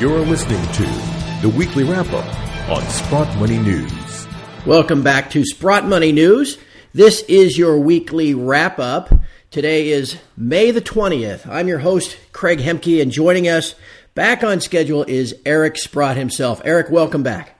You're listening to the weekly wrap up on Sprott Money News. Welcome back to Sprott Money News. This is your weekly wrap up. Today is May the 20th. I'm your host, Craig Hemke, and joining us back on schedule is Eric Sprott himself. Eric, welcome back.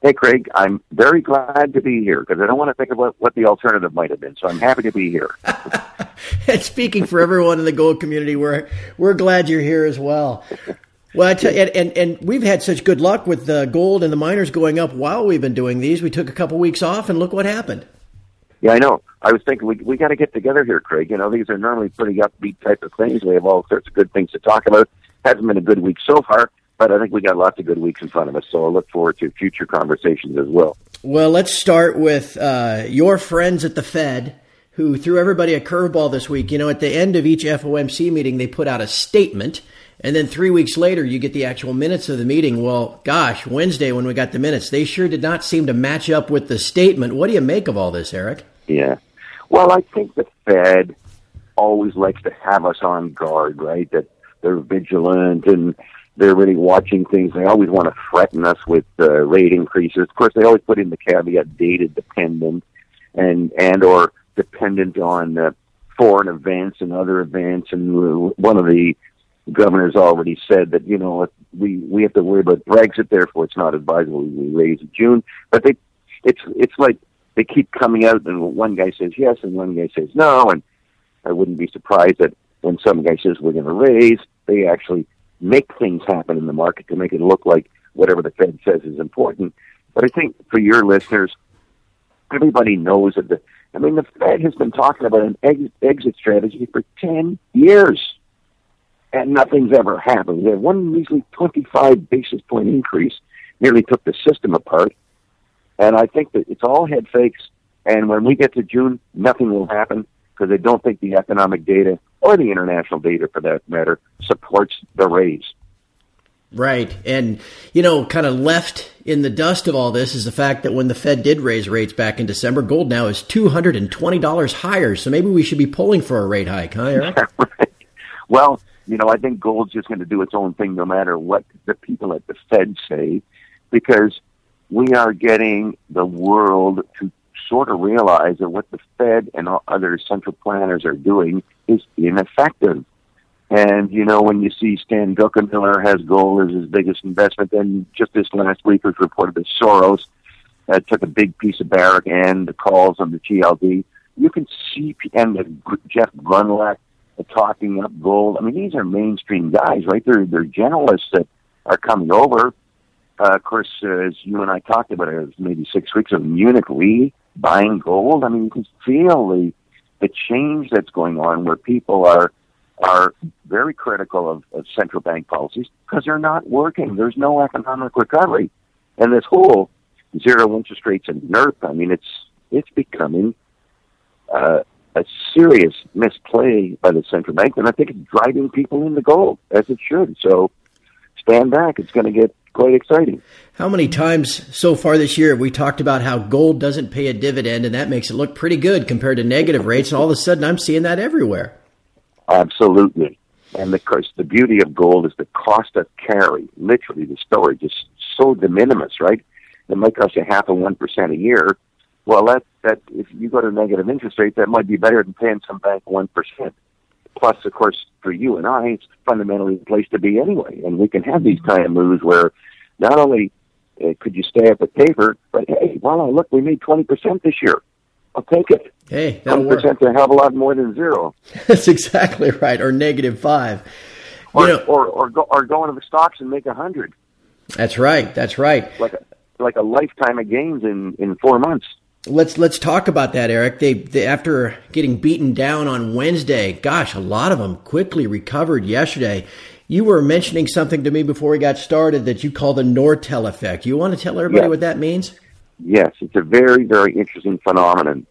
Hey, Craig, I'm very glad to be here because I don't want to think about what the alternative might have been. So I'm happy to be here. and speaking for everyone in the gold community, we're we're glad you're here as well. Well, I tell you, and, and, and we've had such good luck with the gold and the miners going up while we've been doing these. We took a couple weeks off, and look what happened. Yeah, I know. I was thinking we we got to get together here, Craig. You know, these are normally pretty upbeat type of things. We have all sorts of good things to talk about. Hasn't been a good week so far, but I think we got lots of good weeks in front of us. So I look forward to future conversations as well. Well, let's start with uh, your friends at the Fed who threw everybody a curveball this week. You know, at the end of each FOMC meeting, they put out a statement. And then three weeks later, you get the actual minutes of the meeting. Well, gosh, Wednesday when we got the minutes, they sure did not seem to match up with the statement. What do you make of all this, Eric? Yeah. Well, I think the Fed always likes to have us on guard, right? That they're vigilant and they're really watching things. They always want to threaten us with uh, rate increases. Of course, they always put in the caveat data dependent and and or dependent on uh, foreign events and other events. And one of the governors already said that you know we we have to worry about Brexit, therefore it's not advisable we raise in June. But they it's it's like they keep coming out, and one guy says yes, and one guy says no, and I wouldn't be surprised that when some guy says we're going to raise, they actually make things happen in the market to make it look like whatever the Fed says is important. But I think for your listeners, everybody knows that the, I mean, the Fed has been talking about an exit, exit strategy for 10 years, and nothing's ever happened. They had one measly 25 basis point increase nearly took the system apart. And I think that it's all head fakes. And when we get to June, nothing will happen because they don't think the economic data or the international data for that matter supports the raise. Right. And, you know, kind of left in the dust of all this is the fact that when the Fed did raise rates back in December, gold now is $220 higher. So maybe we should be pulling for a rate hike, huh, Eric? right. Well, you know, I think gold's just going to do its own thing no matter what the people at the Fed say, because we are getting the world to sort of realize that what the Fed and other central planners are doing is ineffective. And, you know, when you see Stan Druckenmiller has gold as his biggest investment, then just this last week was reported that Soros uh, took a big piece of Barrick and the calls on the GLD. You can see, and the, Jeff Gundlach talking up gold. I mean, these are mainstream guys, right? They're, they're generalists that are coming over. Uh, of course, uh, as you and I talked about it, maybe six weeks of Munich Re buying gold. I mean, you can feel the the change that's going on where people are are very critical of, of central bank policies because they're not working. There's no economic recovery, and this whole zero interest rates and NIRP. I mean, it's it's becoming uh, a serious misplay by the central bank, and I think it's driving people into gold as it should. So stand back. It's going to get quite exciting. How many times so far this year have we talked about how gold doesn't pay a dividend and that makes it look pretty good compared to negative rates? And all of a sudden I'm seeing that everywhere. Absolutely. And of course, the beauty of gold is the cost of carry. Literally, the storage is so de minimis, right? It might cost you half of one percent a year. Well, that that if you go to negative interest rate, that might be better than paying some bank one percent. Plus, of course, for you and I, it's fundamentally the place to be anyway. And we can have these kind of moves where not only uh, could you stay up with paper, but hey, voila, look, we made 20% this year. I'll take it. Hey, that'll 20% work. a hell of a lot more than zero. That's exactly right, or negative five. Or, you know, or, or, go, or go into the stocks and make a hundred. That's right. That's right. Like a, like a lifetime of gains in, in four months. Let's let's talk about that, Eric. They, they, after getting beaten down on Wednesday, gosh, a lot of them quickly recovered yesterday. You were mentioning something to me before we got started that you call the Nortel effect. You want to tell everybody yes. what that means? Yes, it's a very very interesting phenomenon,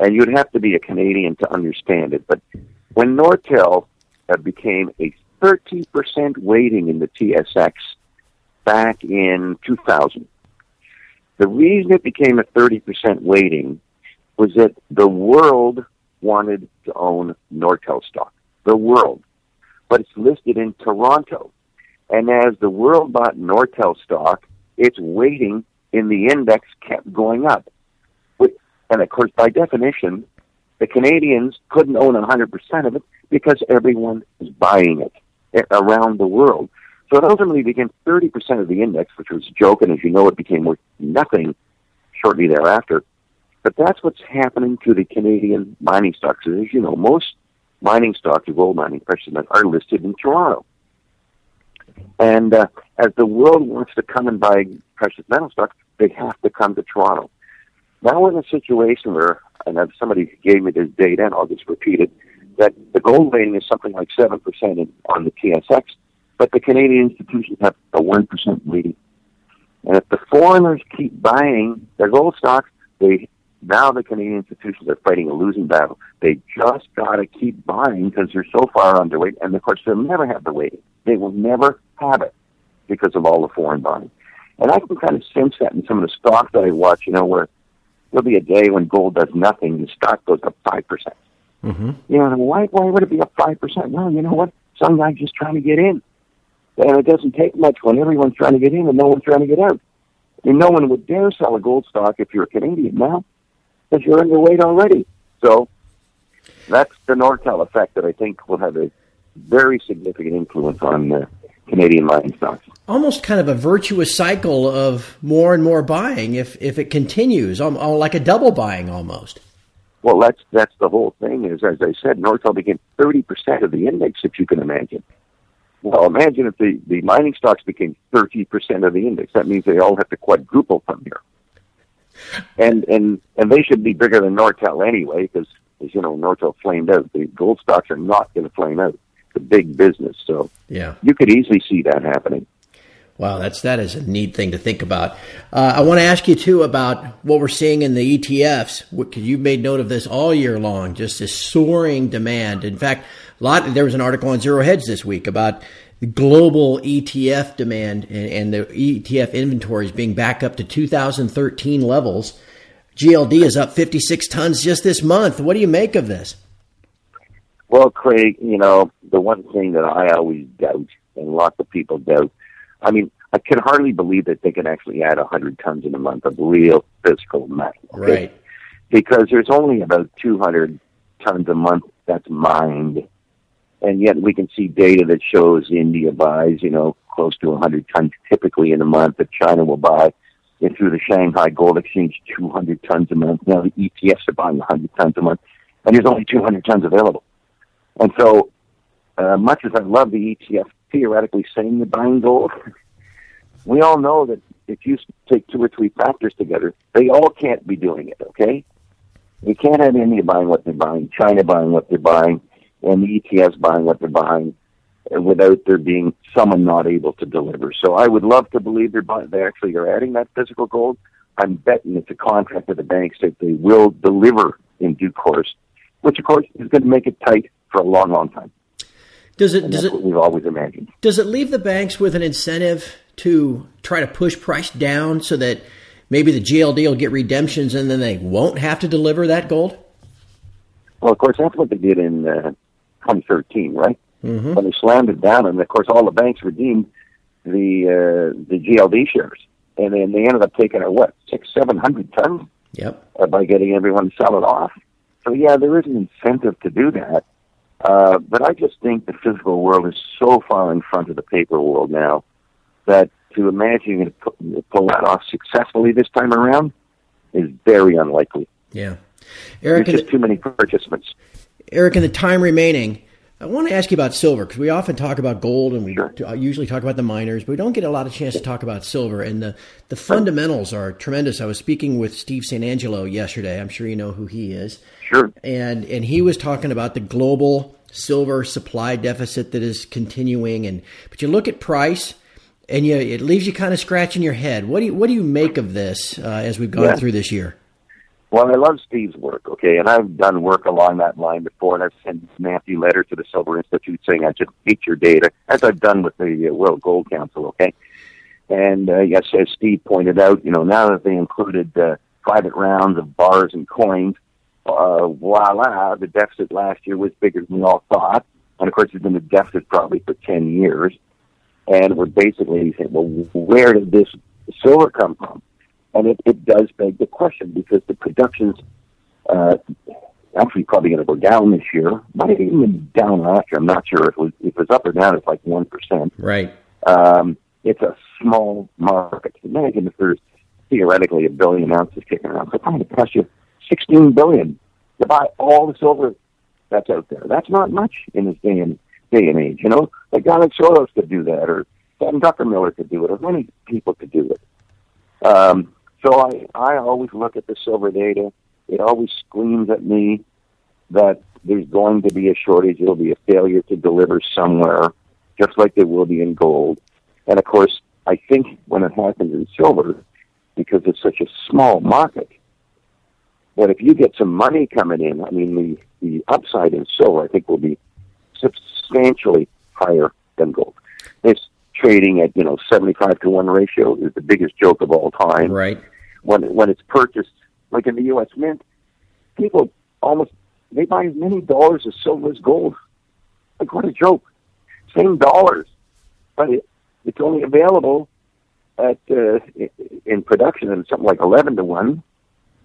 and you'd have to be a Canadian to understand it. But when Nortel uh, became a 30% weighting in the TSX back in 2000 the reason it became a 30% weighting was that the world wanted to own Nortel stock. The world. But it's listed in Toronto. And as the world bought Nortel stock, its weighting in the index kept going up. And of course, by definition, the Canadians couldn't own 100% of it because everyone was buying it around the world. So it ultimately became 30% of the index, which was a joke, and as you know, it became worth nothing shortly thereafter. But that's what's happening to the Canadian mining stocks. As you know, most mining stocks, gold mining, precious metals, are listed in Toronto. And uh, as the world wants to come and buy precious metal stocks, they have to come to Toronto. Now we're in a situation where, and somebody gave me this data, and I'll just repeat it, that the gold weighting is something like 7% in, on the TSX, but the Canadian institutions have a 1% weighting. And if the foreigners keep buying their gold stocks, they now the Canadian institutions are fighting a losing battle. They just got to keep buying because they're so far underweight, and of course they'll never have the weighting. They will never have it because of all the foreign buying. And I can kind of sense that in some of the stocks that I watch, you know, where there'll be a day when gold does nothing, the stock goes up 5%. percent mm hmm You know, why, why would it be up 5%? Well, you know what? Some guy's just trying to get in. And it doesn't take much when everyone's trying to get in and no one's trying to get out. I mean, no one would dare sell a gold stock if you're a Canadian now because you're underweight already. So that's the Nortel effect that I think will have a very significant influence on the Canadian mining stocks. Almost kind of a virtuous cycle of more and more buying if if it continues, um, uh, like a double buying almost. Well, that's that's the whole thing. Is as I said, Nortel became thirty percent of the index, if you can imagine. Well, imagine if the, the mining stocks became thirty percent of the index. That means they all have to quadruple from here. And and and they should be bigger than Nortel anyway, because as you know, Nortel flamed out. The gold stocks are not going to flame out the big business. So yeah, you could easily see that happening. Wow, that's that is a neat thing to think about. Uh, I want to ask you too about what we're seeing in the ETFs because you made note of this all year long, just this soaring demand. In fact, a lot there was an article on Zero Hedge this week about the global ETF demand and, and the ETF inventories being back up to 2013 levels. GLD is up 56 tons just this month. What do you make of this? Well, Craig, you know, the one thing that I always doubt, and lots of people doubt, I mean, I can hardly believe that they can actually add 100 tons in a month of real physical metal. Okay? Right. Because there's only about 200 tons a month that's mined. And yet we can see data that shows India buys, you know, close to 100 tons typically in a month, that China will buy and through the Shanghai Gold Exchange 200 tons a month. Now the ETFs are buying 100 tons a month, and there's only 200 tons available. And so, uh, much as I love the ETF theoretically saying you're buying gold, we all know that if you take two or three factors together, they all can't be doing it, okay? You can't have India buying what they're buying, China buying what they're buying, and the ETFs buying what they're buying uh, without there being someone not able to deliver. So I would love to believe they're buying, they actually are adding that physical gold. I'm betting it's a contract with the banks that they will deliver in due course, which of course is going to make it tight for a long, long time. Does it? does it? we've always imagined. Does it leave the banks with an incentive to try to push price down so that maybe the GLD will get redemptions and then they won't have to deliver that gold? Well, of course, that's what they did in uh, 2013, right? Mm-hmm. When they slammed it down, and of course, all the banks redeemed the uh, the GLD shares, and then they ended up taking a what six, seven hundred tons. Yep. Uh, by getting everyone to sell it off. So yeah, there is an incentive to do that. Uh, but I just think the physical world is so far in front of the paper world now that to imagine you to pull that off successfully this time around is very unlikely. Yeah. Eric, There's just too many participants. Eric, in the time remaining, I want to ask you about silver because we often talk about gold and we sure. usually talk about the miners, but we don't get a lot of chance to talk about silver. And the, the fundamentals are tremendous. I was speaking with Steve St. Angelo yesterday. I'm sure you know who he is. Sure. And and he was talking about the global silver supply deficit that is continuing. And but you look at price, and you it leaves you kind of scratching your head. What do you what do you make of this uh, as we've gone yeah. through this year? Well, I love Steve's work, okay, and I've done work along that line before, and I've sent Matthew letter to the Silver Institute saying I hate your data, as I've done with the uh, World Gold Council, okay. And uh, yes, as Steve pointed out, you know, now that they included uh, private rounds of bars and coins, uh, voila, the deficit last year was bigger than we all thought, and of course, it's been a deficit probably for ten years. and we're basically saying, well, where did this silver come from? And it, it does beg the question because the production's uh, actually probably going to go down this year. Might even down last year. I'm not sure if it was, if it was up or down. It's like one percent. Right. Um, it's a small market. Imagine if there's theoretically a billion ounces kicking around. So it's going to cost you 16 billion to buy all the silver that's out there. That's not much in this day and day and age. You know, like like Soros could do that, or Sam Druckenmiller could do it, or many people could do it. Um, so I, I always look at the silver data. It always screams at me that there's going to be a shortage. It'll be a failure to deliver somewhere, just like there will be in gold. And of course, I think when it happens in silver, because it's such a small market, that if you get some money coming in, I mean, the, the upside in silver, I think, will be substantially higher than gold. It's trading at, you know, 75 to 1 ratio is the biggest joke of all time. Right. When, when it's purchased, like in the U.S. Mint, people almost, they buy as many dollars of silver as gold. Like, what a joke. Same dollars, but it, it's only available at uh, in production at something like 11 to 1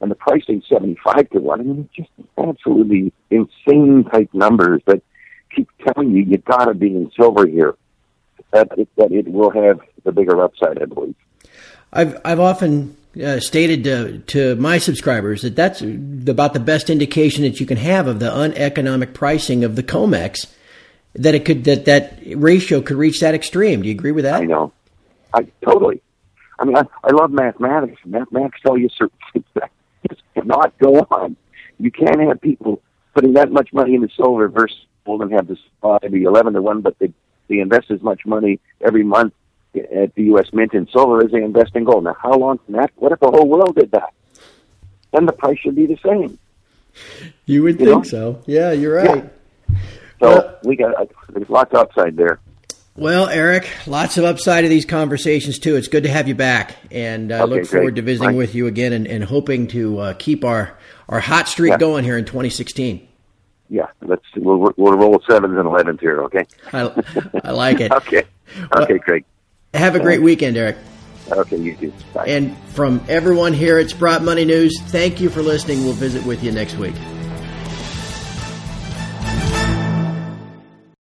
and the pricing 75 to 1. I mean, just absolutely insane type numbers that keep telling you you got to be in silver here. That it, that it will have the bigger upside, I believe. I've I've often uh, stated to, to my subscribers that that's about the best indication that you can have of the uneconomic pricing of the COMEX. That it could that that ratio could reach that extreme. Do you agree with that? I know. I totally. I mean, I, I love mathematics. Mathematics tell you certain things that just cannot go on. You can't have people putting that much money into silver versus gold and have this uh, be eleven to one, but they they invest as much money every month at the U.S. Mint in silver as they invest in gold. Now, how long can that? What if the whole world did that? Then the price should be the same. You would You think know? so. Yeah, you're right. So Well- we got uh, there's lots of upside there. Well, Eric, lots of upside to these conversations too. It's good to have you back, and I Okay, look forward great. to visiting Right. with you again and, and hoping to uh, keep our our hot streak Yeah. going here in 2016. Yeah, let's we'll we'll roll sevens and elevens here. Okay. I, I like it. Okay. Okay, great. Have a great weekend, Eric. Okay, you too. Bye. And from everyone here at Sprott Money News, thank you for listening. We'll visit with you next week.